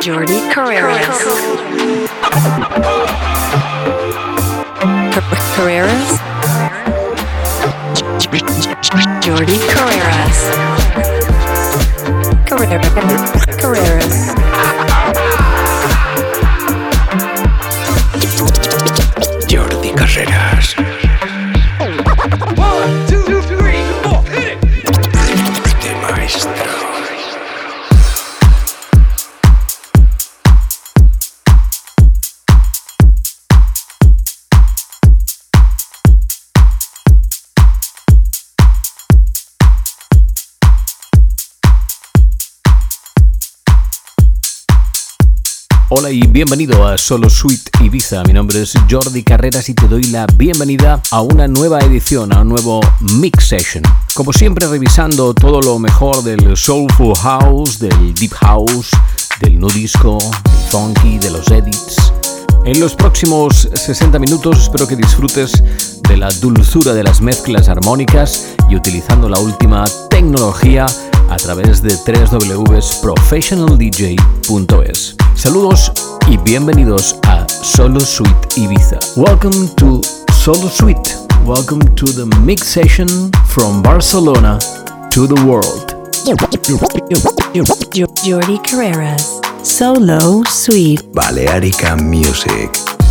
Jordi Carreras. Carreras. Jordi Carreras. Carreras. Y bienvenido a Solo Suite Ibiza. Mi nombre es Jordi Carreras y te doy la bienvenida a una nueva edición, a un nuevo Mix Session. Como siempre revisando todo lo mejor del Soulful House, del Deep House, del Nu Disco, del Funky, de los Edits. En los próximos 60 minutos espero que disfrutes de la dulzura de las mezclas armónicas y utilizando la última tecnología a través de www.professionaldj.es. Saludos y bienvenidos a Solo Suite Ibiza. Welcome to Solo Suite. Welcome to the mix session from Barcelona to the world. Jordi Carreras. Solo Suite. Balearica Music.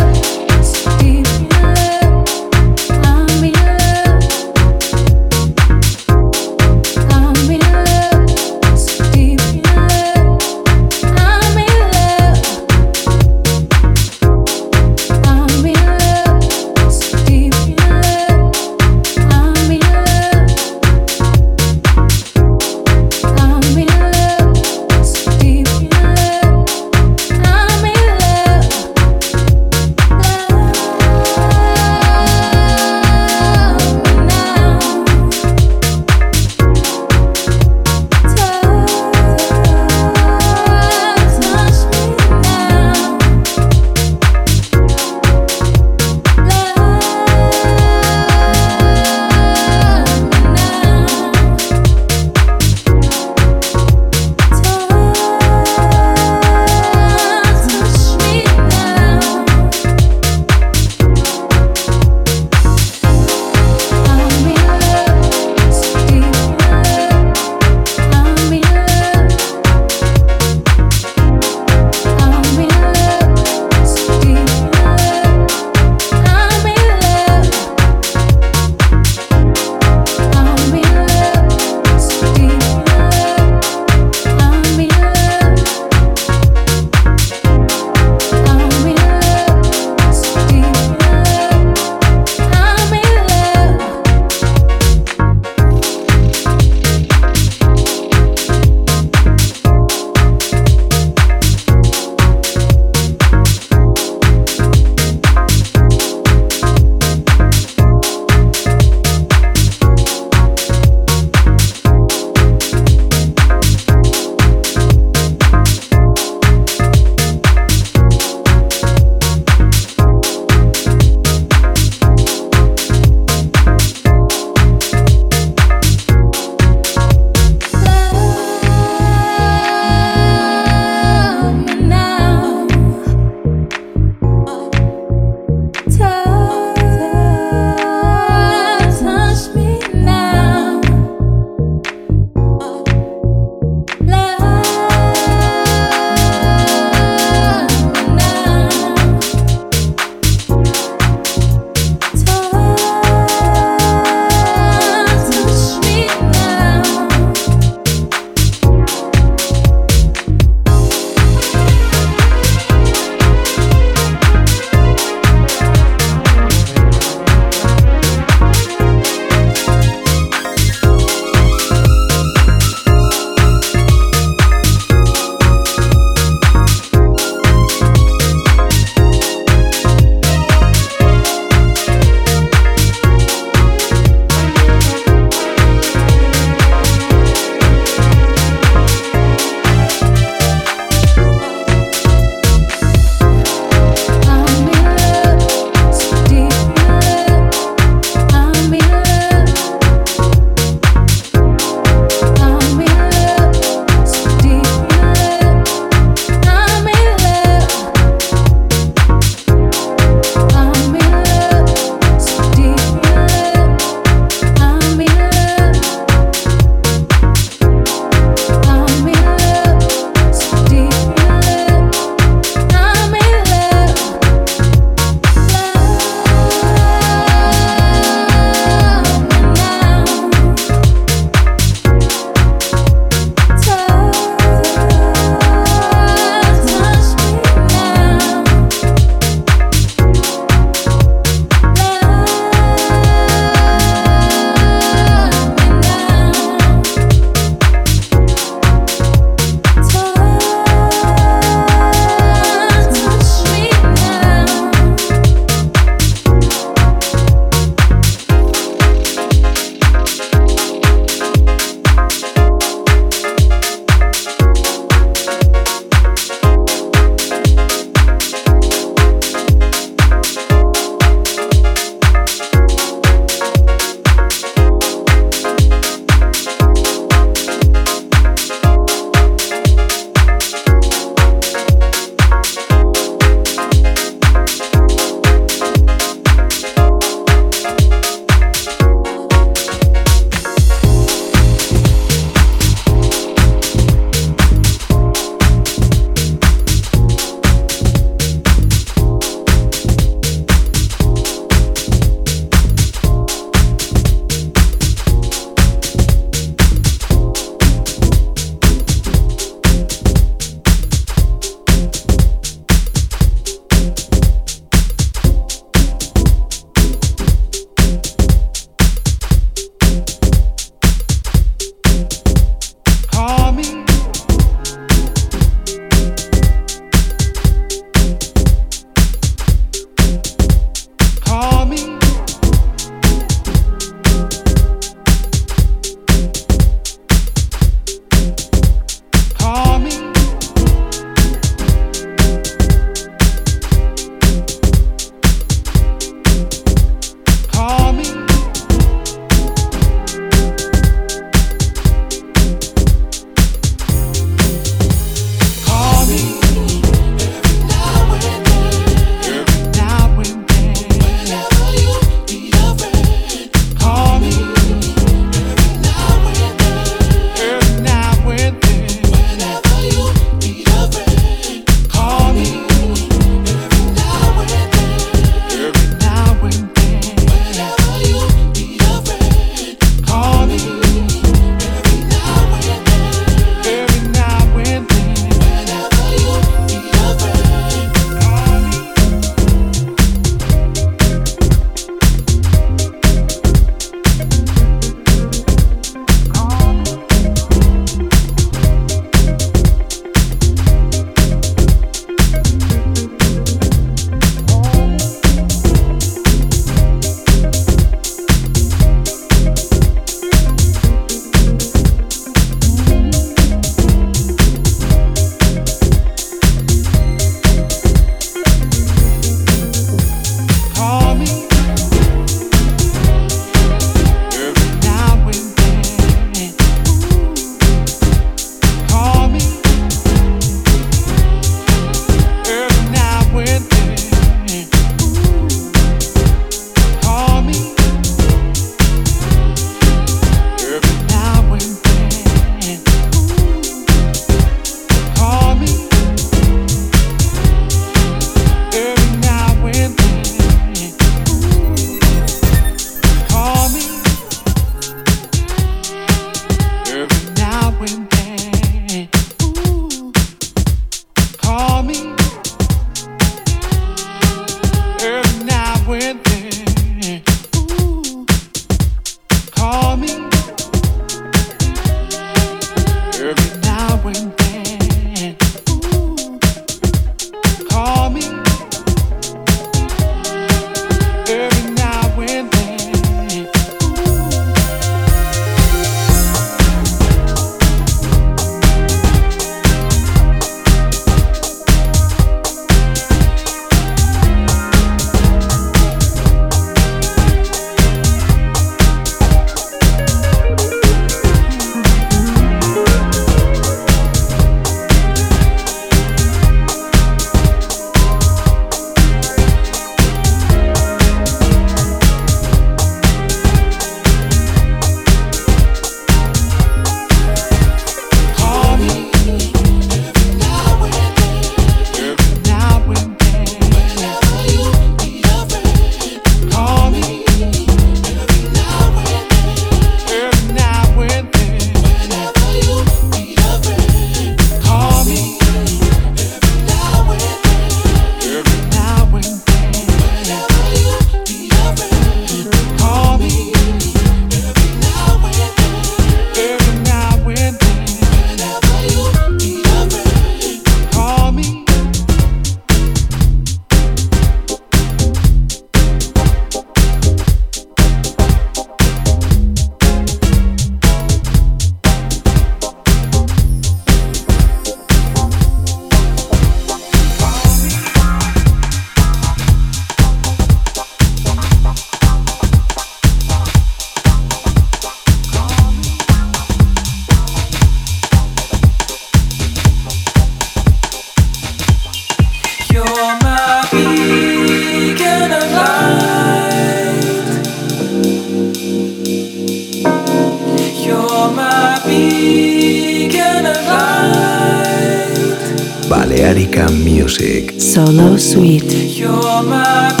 Music. Solo Suite.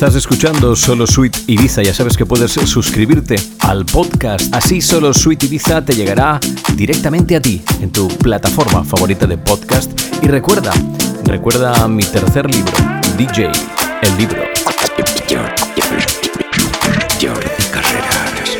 Estás escuchando Solo Suite Ibiza, ya sabes que puedes suscribirte al podcast. Así Solo Suite Ibiza te llegará directamente a ti en tu plataforma favorita de podcast. Y recuerda, recuerda mi tercer libro, DJ, el libro. Jordi Carreras,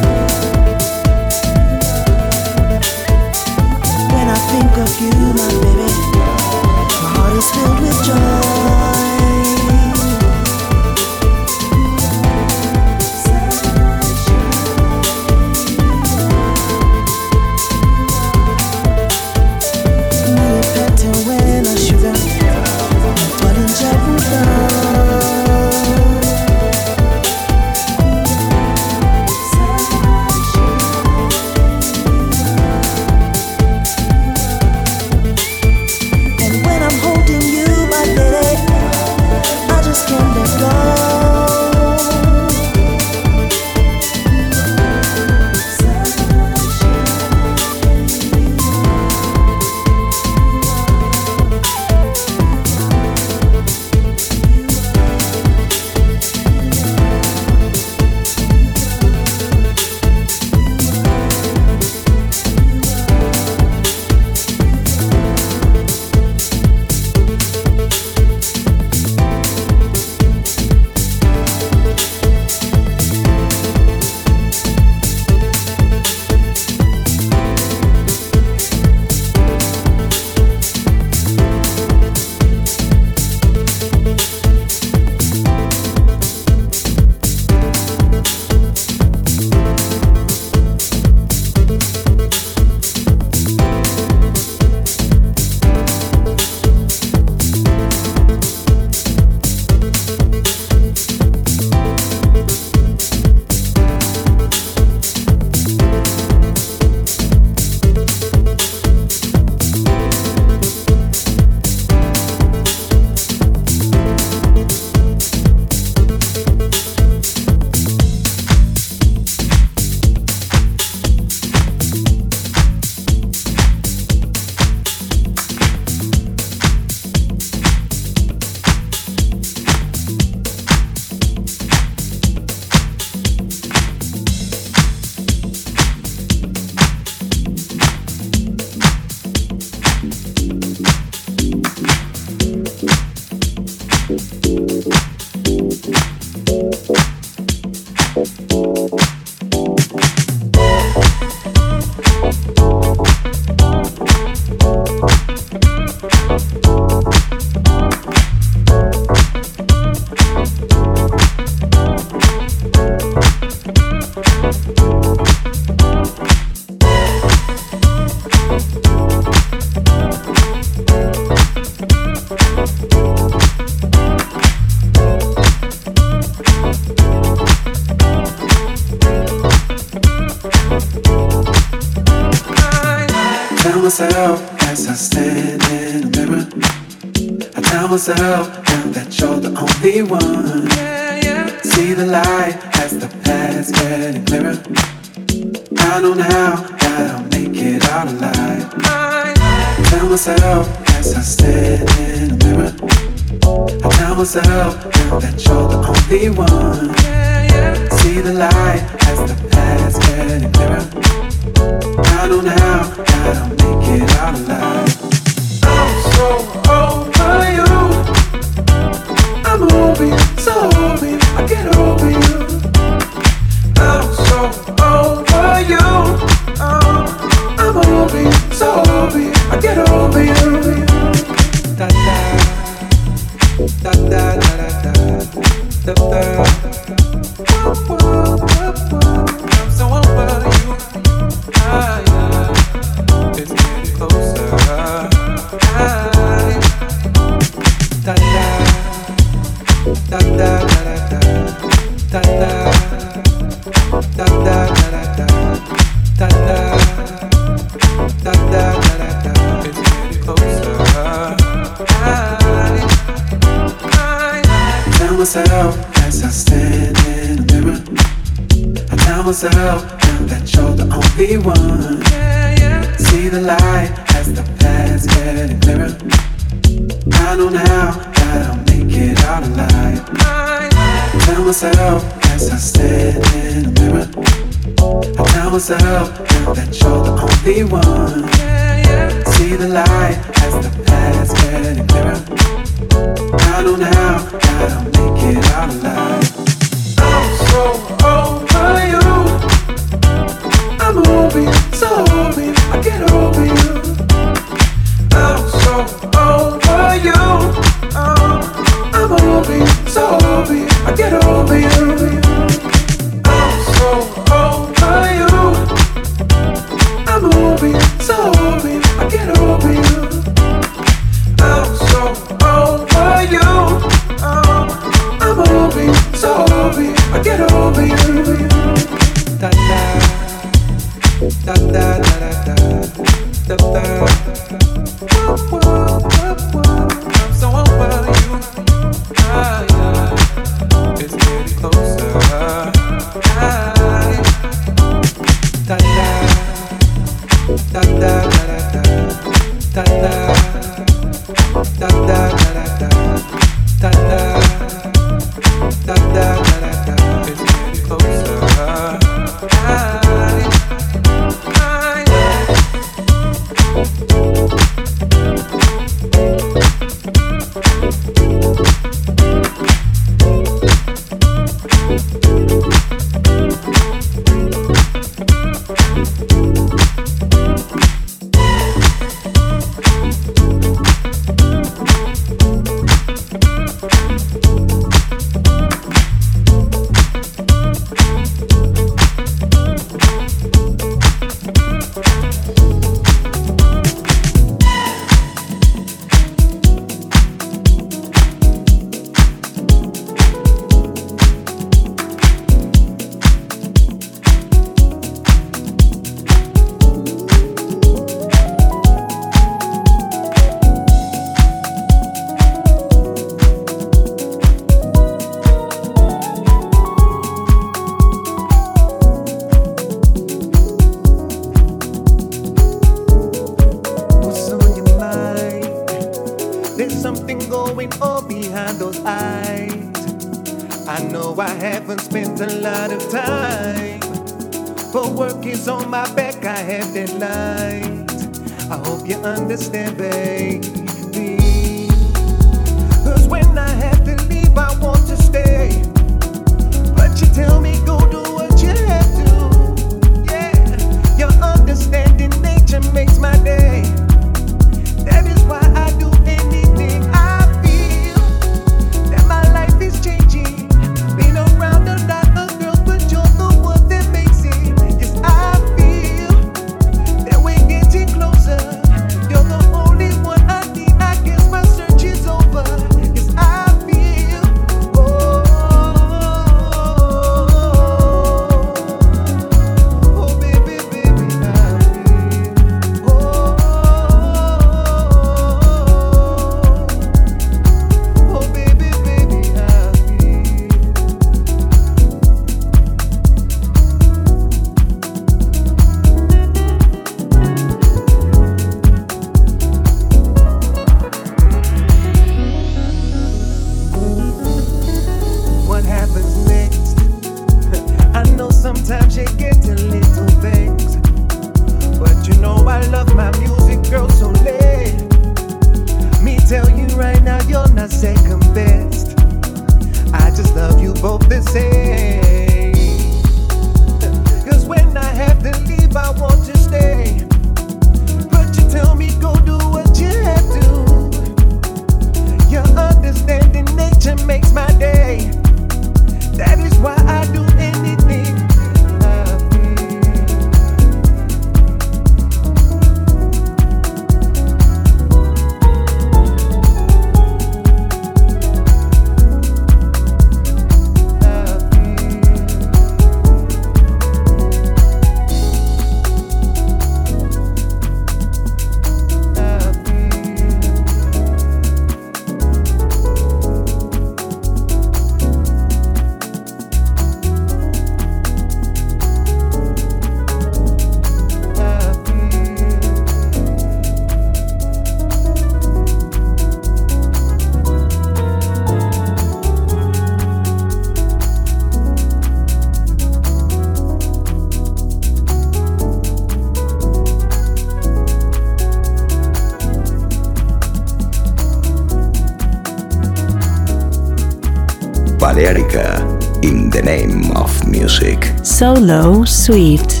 Solo Sweet.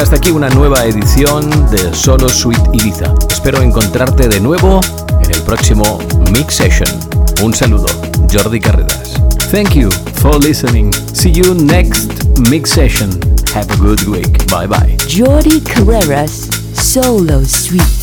Hasta aquí una nueva edición de Solo Suite Ibiza. Espero encontrarte de nuevo en el próximo Mix Session. Un saludo, Jordi Carreras. Thank you for listening. See you next Mix Session. Have a good week. Bye bye. Jordi Carreras, Solo Suite.